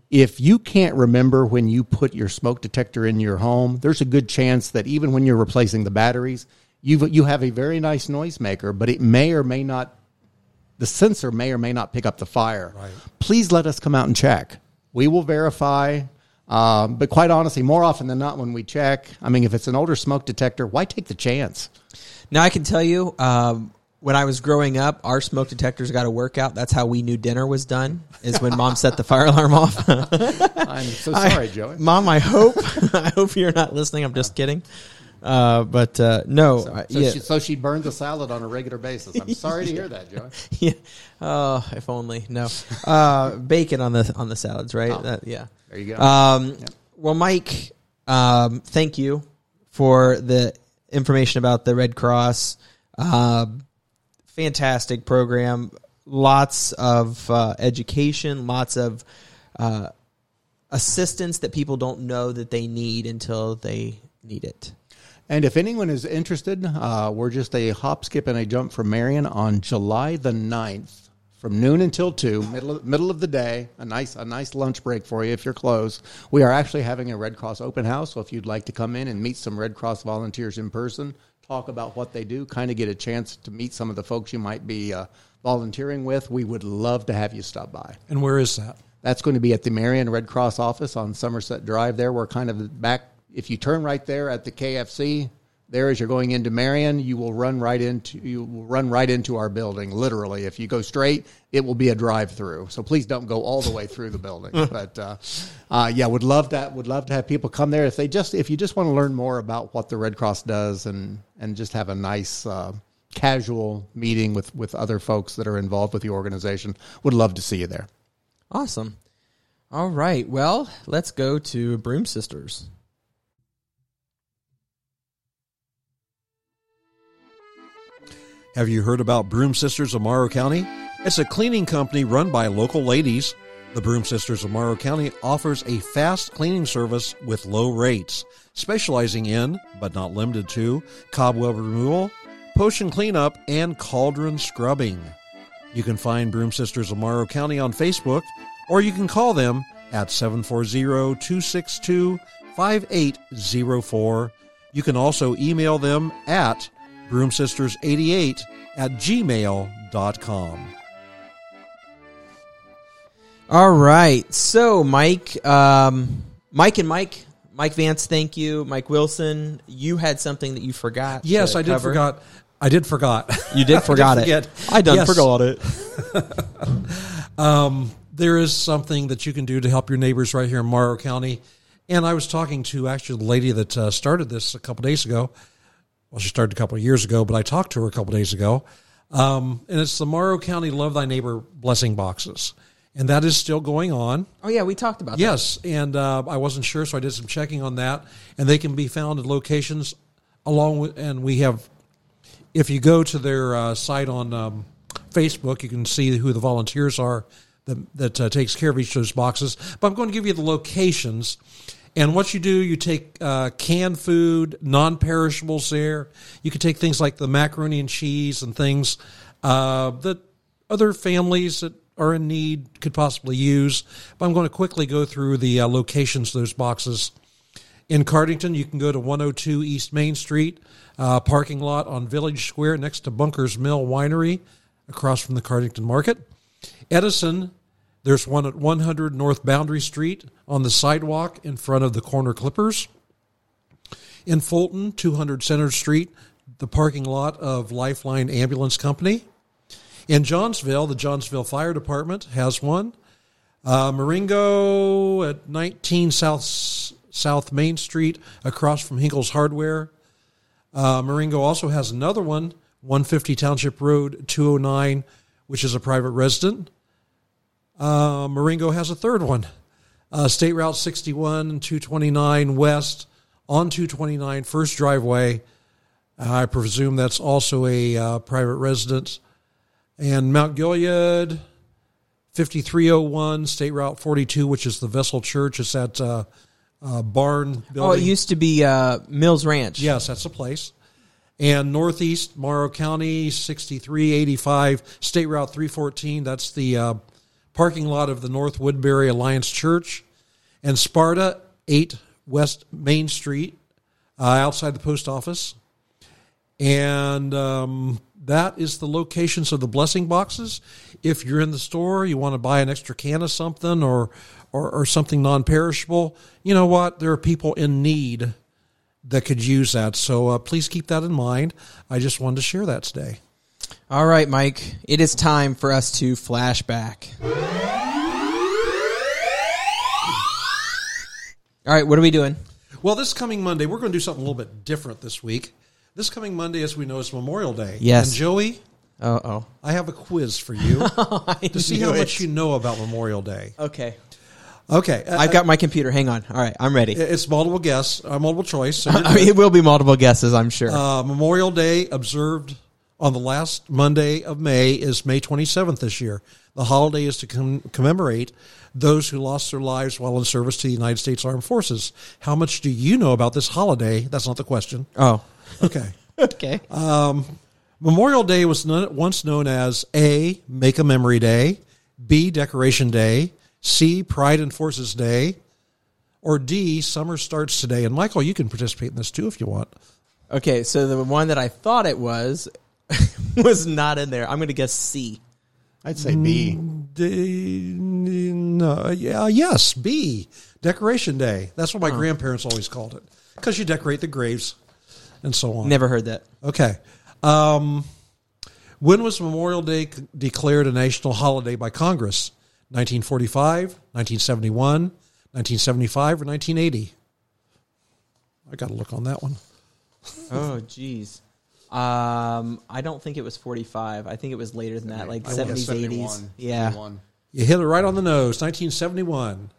If you can't remember when you put your smoke detector in your home, there's a good chance that even when you're replacing the batteries, you you have a very nice noisemaker, but it may or may not the sensor may or may not pick up the fire. Right. Please let us come out and check. We will verify. Um, but quite honestly, more often than not, when we check, I mean, if it's an older smoke detector, why take the chance? Now I can tell you, um, when I was growing up, our smoke detectors got a workout. That's how we knew dinner was done. Is when mom set the fire alarm off. I'm so sorry, Joey. Mom, I hope I hope you're not listening. I'm just kidding. Uh, but uh, no, So, I- so yeah, she, so she burns the salad on a regular basis. I'm sorry to hear that, Joey. yeah. Oh, if only no uh, bacon on the on the salads, right? That, yeah. There you go. Um, Well, Mike, um, thank you for the information about the Red Cross. Um fantastic program. Lots of uh, education, lots of uh, assistance that people don't know that they need until they need it. And if anyone is interested, uh, we're just a hop, skip, and a jump from Marion on July the 9th from noon until 2, middle of, middle of the day. A nice, a nice lunch break for you if you're close. We are actually having a Red Cross open house, so if you'd like to come in and meet some Red Cross volunteers in person, talk about what they do, kind of get a chance to meet some of the folks you might be uh, volunteering with, we would love to have you stop by. And where is that? That's going to be at the Marion Red Cross office on Somerset Drive. There, we're kind of back. If you turn right there at the KFC, there as you're going into Marion, you will run right into you will run right into our building. Literally, if you go straight, it will be a drive-through. So please don't go all the way through the building. but uh, uh, yeah, would love that. Would love to have people come there if they just if you just want to learn more about what the Red Cross does and and just have a nice. Uh, casual meeting with with other folks that are involved with the organization would love to see you there Awesome. All right. Well, let's go to Broom Sisters. Have you heard about Broom Sisters of Morrow County? It's a cleaning company run by local ladies. The Broom Sisters of Morrow County offers a fast cleaning service with low rates, specializing in, but not limited to, cobweb removal, potion cleanup, and cauldron scrubbing. You can find Broom Sisters of Morrow County on Facebook, or you can call them at 740 262 5804. You can also email them at broomsisters88 at gmail.com. All right. So, Mike, um, Mike and Mike, Mike Vance, thank you. Mike Wilson, you had something that you forgot. Yes, I did cover. forgot. I did forgot. You did forgot it. I done Yes. forgot it. Um, there is something that you can do to help your neighbors right here in Morrow County. And I was talking to actually the lady that uh, started this a couple days ago. Well, she started a couple of years ago, but I talked to her a couple days ago. Um, and it's the Morrow County Love Thy Neighbor blessing boxes. And that is still going on. Oh yeah, we talked about that. Yes, and uh, I wasn't sure, so I did some checking on that, and they can be found at locations along with, and we have. If you go to their uh, site on um, Facebook, you can see who the volunteers are that that uh, takes care of each of those boxes. But I'm going to give you the locations. And what you do, you take uh, canned food, non-perishables. There, you can take things like the macaroni and cheese and things uh, that other families that are in need could possibly use. But I'm going to quickly go through the uh, locations of those boxes. In Cardington, you can go to 102 East Main Street, uh, parking lot on Village Square next to Bunker's Mill Winery, across from the Cardington Market. Edison, there's one at 100 North Boundary Street on the sidewalk in front of the Corner Clippers. In Fulton, 200 Center Street, the parking lot of Lifeline Ambulance Company. In Johnsville, the Johnsville Fire Department has one. Uh, at 19 South South Main Street, across from Hinkle's Hardware. Uh, also has another one, 150 Township Road, 209, which is a private resident. Uh, Marengo has a third one, uh, State Route 61 and 229 West on 229 First Driveway. I presume that's also a uh, private residence. And Mount Gilead, 5301 State Route 42, which is the Vessel Church. It's that uh, uh, barn building. Oh, it used to be uh, Mills Ranch. Yes, that's a place. And Northeast Morrow County, 6385 State Route 314. That's the uh, parking lot of the North Woodbury Alliance Church, and Sparta, 8 West Main Street, uh, outside the post office. And um, that is the locations of the blessing boxes. If you're in the store, you want to buy an extra can of something or, or, or something non perishable, you know what? There are people in need that could use that. So uh, please keep that in mind. I just wanted to share that today. All right, Mike. It is time for us to flashback. All right, what are we doing? Well, this coming Monday, we're going to do something a little bit different this week. This coming Monday, as we know, is Memorial Day. Yes. And Joey, Oh, oh. I have a quiz for you to see how knew much you know about Memorial Day. Okay. Okay. uh, I've got my computer. Hang on. All right, I'm ready. It's multiple guess, uh, multiple choice. So I mean, it will be multiple guesses, I'm sure. Uh, Memorial Day observed on the last Monday of May is May 27th this year. The holiday is to com- commemorate those who lost their lives while in service to the United States Armed Forces. How much do you know about this holiday? That's not the question. oh, Okay. okay. Um, Memorial Day was once known as A, Make a Memory Day, B, Decoration Day, C, Pride and Forces Day, or D, Summer Starts Today. And Michael, you can participate in this too if you want. okay, so the one that I thought it was was not in there. I'm going to guess C. I'd say B. D, no, yeah, yes, B, Decoration Day. That's what my grandparents always called it because you decorate the graves and so on. Never heard that. Okay. Um, when was Memorial Day c- declared a national holiday by Congress? 1945, 1971, 1975, or 1980? I got to look on that one. Oh, jeez. Um, I don't think it was 45. I think it was later than that, like I 70s, 80s. Yeah. 71. You hit it right on the nose. 1971.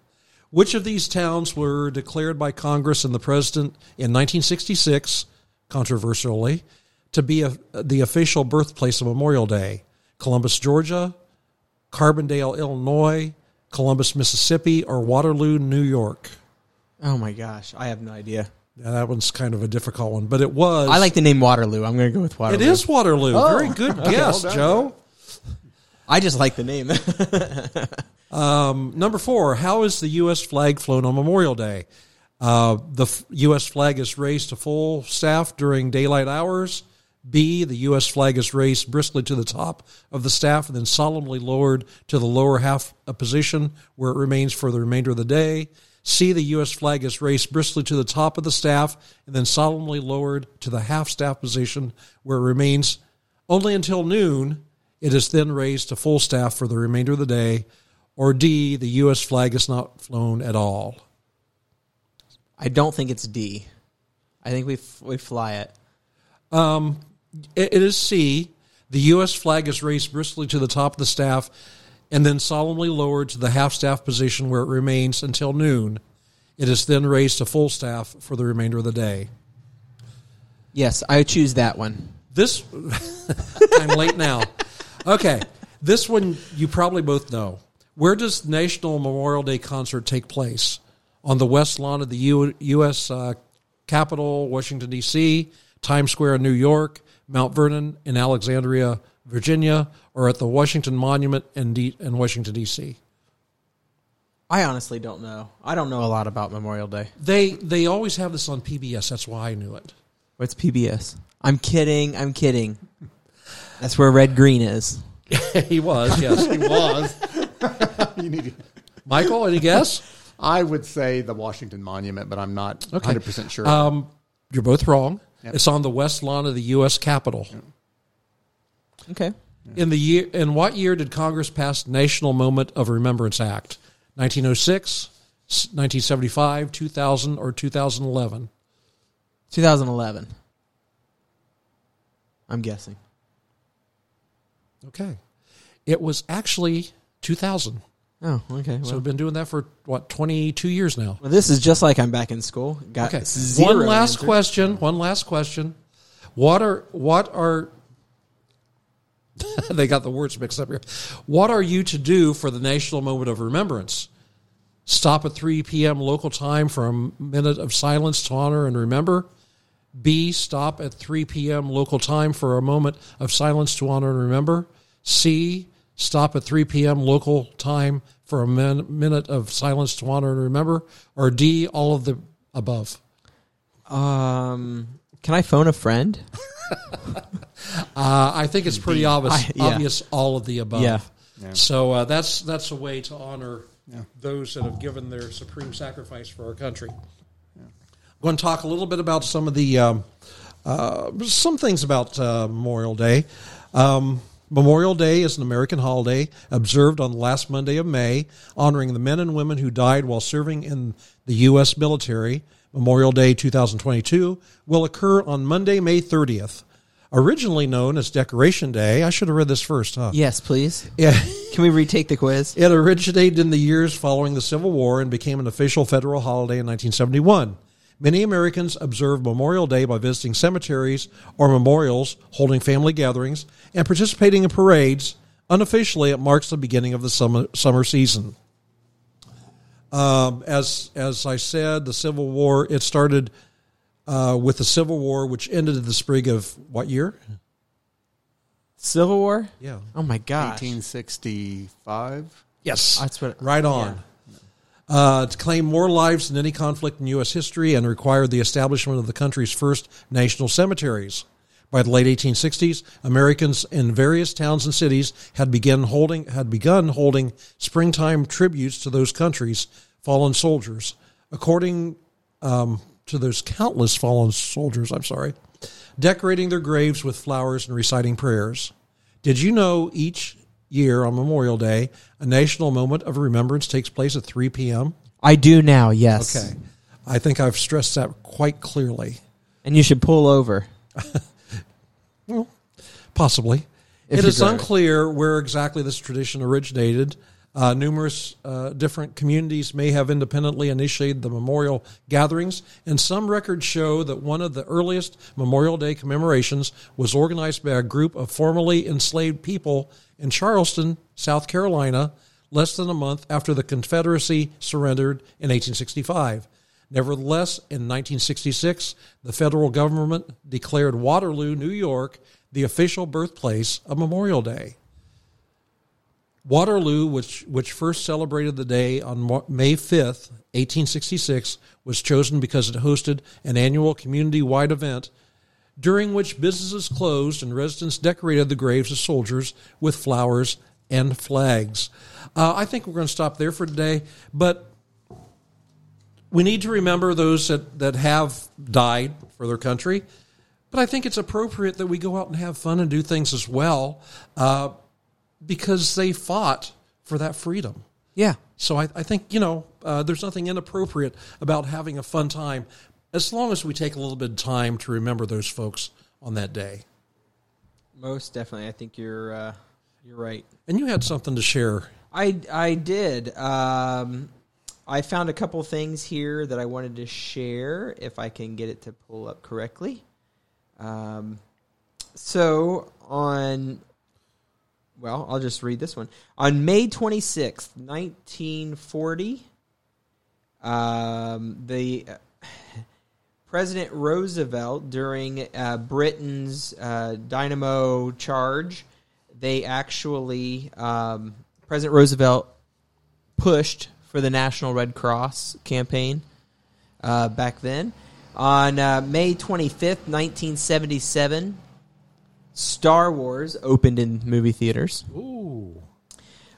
Which of these towns were declared by Congress and the president in 1966, controversially, to be a, the official birthplace of Memorial Day? Columbus, Georgia, Carbondale, Illinois, Columbus, Mississippi, or Waterloo, New York? Oh my gosh, I have no idea. Yeah, that one's kind of a difficult one, but it was. I like the name Waterloo. I'm going to go with Waterloo. It is Waterloo. Very good guess, well. Joe. I just like the name. Um, number four, how is the U.S. flag flown on Memorial Day? Uh, the f- U.S. flag is raised to full staff during daylight hours. B, the U.S. flag is raised briskly to the top of the staff and then solemnly lowered to the lower half a position where it remains for the remainder of the day. C, the U.S. flag is raised briskly to the top of the staff and then solemnly lowered to the half staff position where it remains only until noon. It is then raised to full staff for the remainder of the day. Or D, the U.S. flag is not flown at all. I don't think it's D. I think we f- we fly it. Um, it, it is C, the U.S. flag is raised briskly to the top of the staff and then solemnly lowered to the half staff position where it remains until noon. It is then raised to full staff for the remainder of the day. Yes, I choose that one. This, I'm late now. Okay, this one you probably both know. Where does the National Memorial Day concert take place? On the west lawn of the U- U.S. Uh, Capitol, Washington, D.C., Times Square in New York, Mount Vernon in Alexandria, Virginia, or at the Washington Monument in, D- in Washington, D.C.? I honestly don't know. I don't know a lot about Memorial Day. They, they always have this on PBS. That's why I knew it. What's PBS? I'm kidding. I'm kidding. That's where Red Green is. he was, yes. He was. you need to- Michael, any guess? I would say the Washington Monument, but I'm not Okay. 100% sure. Um, you're both wrong. It's on the west lawn of the U.S. Capitol. Okay. Mm-hmm. In the year, in what year did Congress pass National Moment of Remembrance Act? 1906, 1975, 2000, or 2011? 2011. I'm guessing. Okay, it was actually 2000. Oh, okay. So Well, we've been doing that for what 22 years now. well, this is just like I'm back in school. Got Okay, zero one last answers. question. One last question. What are what are they got the words mixed up here. What are you to do for the National Moment of Remembrance? Stop at 3 p.m. local time for a minute of silence to honor and remember. B. Stop at 3 p.m. local time for a moment of silence to honor and remember. C. stop at 3 p.m. local time for a min- minute of silence to honor and remember, or D, all of the above? Um, can I phone a friend? Uh, I think it's pretty obvious. I- yeah. Obvious, all of the above. Yeah. So uh, that's that's a way to honor those that have given their supreme sacrifice for our country. I'm going to talk a little bit about some of the um, uh, some things about uh, Memorial Day. Um, Memorial Day is an American holiday observed on the last Monday of May, honoring the men and women who died while serving in the U.S. military. Memorial Day 2022 will occur on Monday, May 30th. Originally known as Decoration Day, I should have read this first, huh? Yes, please. Yeah. Can we retake the quiz? It originated in the years following the Civil War and became an official federal holiday in 1971. Many Americans observe Memorial Day by visiting cemeteries or memorials, holding family gatherings, and participating in parades. Unofficially, it marks the beginning of the summer, summer season. Um, as as I said, the Civil War it started uh, with the Civil War, which ended in the spring of what year? Civil War? Yeah. Oh my god. 1865. Yes, That's what- Right on. Uh, to claim more lives than any conflict in U.S. history and required the establishment of the country's first national cemeteries. By the late 1860s, Americans in various towns and cities had begun holding had begun holding springtime tributes to those countries' fallen soldiers. According um, to those countless fallen soldiers, I'm sorry, decorating their graves with flowers and reciting prayers. Did you know each year on Memorial Day, a national moment of remembrance takes place at 3 p.m.? I do now, yes. Okay. I think I've stressed that quite clearly. And you should pull over. Well, possibly. If it driving. unclear where exactly this tradition originated. Uh, numerous uh, different communities may have independently initiated the memorial gatherings, and some records show that one of the earliest Memorial Day commemorations was organized by a group of formerly enslaved people in Charleston, South Carolina, less than a month after the Confederacy surrendered in 1865. Nevertheless, in 1966, the federal government declared Waterloo, New York, the official birthplace of Memorial Day. Waterloo, which which first celebrated the day on May 5th, 1866, was chosen because it hosted an annual community-wide event during which businesses closed and residents decorated the graves of soldiers with flowers and flags. Uh, I think we're going to stop there for today, but we need to remember those that, that have died for their country. But I think it's appropriate that we go out and have fun and do things as well uh, because they fought for that freedom. Yeah. So I, I think, you know, uh, there's nothing inappropriate about having a fun time as long as we take a little bit of time to remember those folks on that day. Most definitely. I think you're uh, you're right. And you had something to share. I I did. Um, I found a couple things here that I wanted to share if I can get it to pull up correctly. Um, so on well, I'll just read this one. On May 26th, 1940, um, the uh, President Roosevelt, during uh, Britain's uh, dynamo charge, they actually, um, President Roosevelt pushed for the National Red Cross campaign uh, back then. On uh, May 25th, 1977, Star Wars opened in movie theaters. Ooh.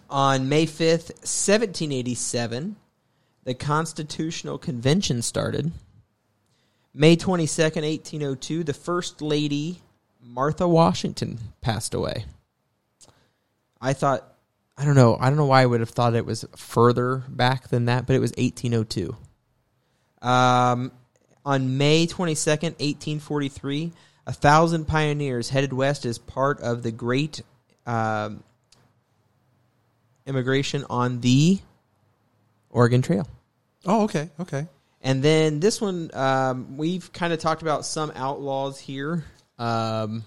On May 5th, 1787, the Constitutional Convention started. May 22nd, 1802, the First Lady Martha Washington passed away. I thought, I don't know, I don't know why I would have thought it was further back than that, but it was 1802. Um, on May 22nd, 1843, a thousand pioneers headed west as part of the Great um, Immigration on the Oregon Trail. Oh, okay, okay. And then this one, um, we've kind of talked about some outlaws here. Um,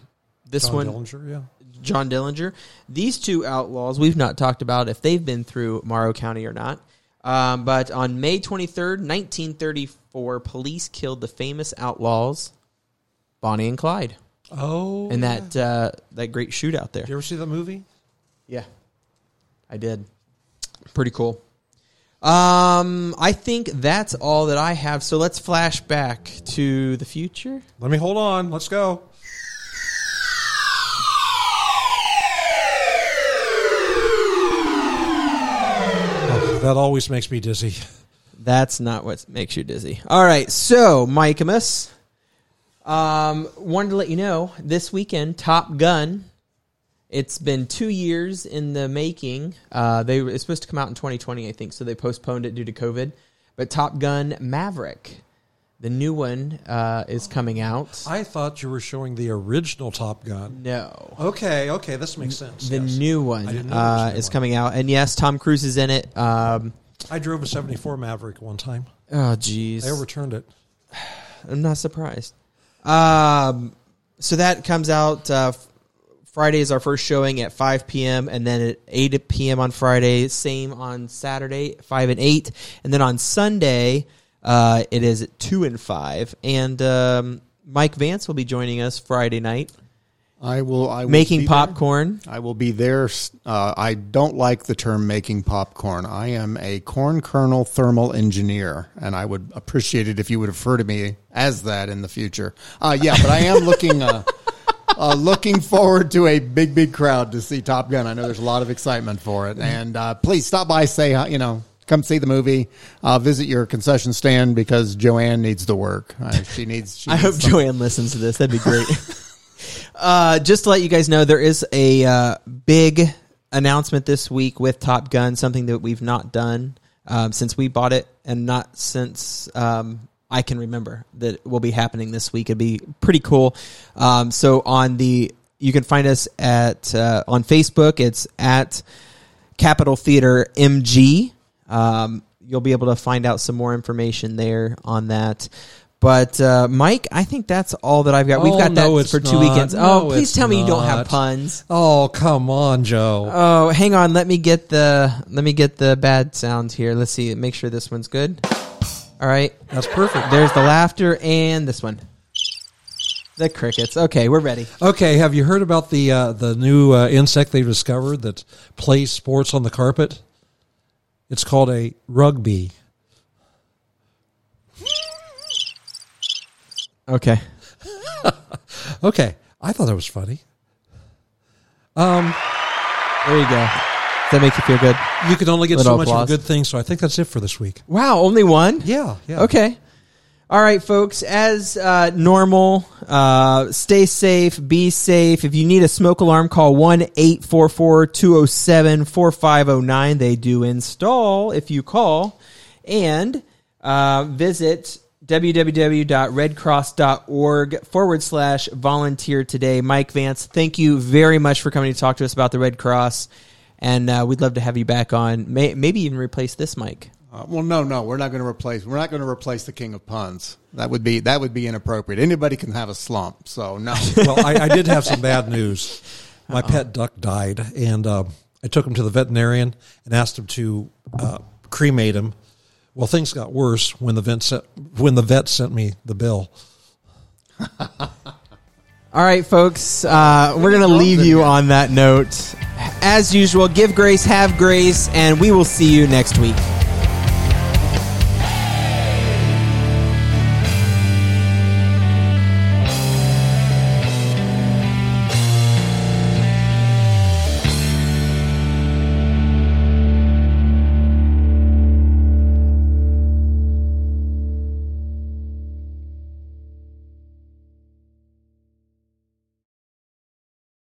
this John one, Dillinger, yeah. John Dillinger. These two outlaws, we've not talked about if they've been through Morrow County or not. Um, but on May 23rd, 1934, police killed the famous outlaws Bonnie and Clyde Oh. in that uh, that great shootout there. Did you ever see that movie? Yeah. I did. Pretty cool. Um, I think that's all that I have. So let's flash back to the future. Let me hold on. Let's go. Oh, that always makes me dizzy. That's not what makes you dizzy. All right, so Mikemus, um, wanted to let you know this weekend, Top Gun. It's been two years in the making. Uh, they it's supposed to come out in 2020, I think, so they postponed it due to COVID. But Top Gun Maverick, the new one, uh, is coming out. I thought you were showing the original Top Gun. No, Okay, okay, this makes sense. the yes. new I one didn't know there was a uh, new is one. coming out, and yes, Tom Cruise is in it. Um, I drove a '74 Maverick one time. oh, jeez, I overturned it. I'm not surprised. Um, so that comes out. Uh, Friday is our first showing at 5 p.m. and then at 8 p.m. on Friday. Same on Saturday, 5 and 8. And then on Sunday, uh, it is at 2 and 5. And um, Mike Vance will be joining us Friday night I will. I will making be popcorn. There. I will be there. Uh, I don't like the term making popcorn. I am a corn kernel thermal engineer, and I would appreciate it if you would refer to me as that in the future. Uh, yeah, but I am looking. Uh, uh, looking forward to a big, big crowd to see Top Gun. I know there's a lot of excitement for it, and uh, please stop by. Say you know, come see the movie. Uh, visit your concession stand because Joanne needs to work. Uh, she needs. She I needs hope Joanne listens to this. That'd be great. uh, just to let you guys know, there is a uh, big announcement this week with Top Gun, something that we've not done um, since we bought it, and not since um, I can remember that will be happening this week. It'd be pretty cool. Um, so on the, you can find us at uh, on Facebook. It's at Capital Theater MG. Um, you'll be able to find out some more information there on that. But uh, Mike, I think that's all that I've got. We've Oh, got no, that it's for two not. weekends. No, oh, please it's tell me you don't have not. puns. Oh, come on, Joe. Oh, hang on. Let me get the let me get the bad sound here. Let's see. Make sure this one's good. All right. That's perfect. There's the laughter and this one. The crickets. Okay, we're ready. Okay, have you heard about the uh, the new uh, insect they've discovered that plays sports on the carpet? It's called a rugby. Okay. Okay, I thought that was funny. Um, there you go. Does that make you feel good? You can only get Little so much applause. of a good thing, so I think that's it for this week. Wow, only one? Yeah, yeah. Okay. All right, folks. As uh, normal, uh, stay safe, be safe. If you need a smoke alarm, call 1 844 207 4509. They do install if you call. And uh, visit www.redcross.org forward slash volunteer today. Mike Vance, thank you very much for coming to talk to us about the Red Cross. And uh, we'd love to have you back on. May, maybe even replace this mic. Uh, well, no, no, we're not going to replace. We're not going to replace the king of puns. That would be that would be inappropriate. Anybody can have a slump, so no. Well, I, I did have some bad news. My pet duck died, and uh, I took him to the veterinarian and asked him to uh, cremate him. Well, things got worse when the vet sent, when the vet sent me the bill. All right, folks, uh, we're going to leave you on that note. As usual, give grace, have grace, and we will see you next week.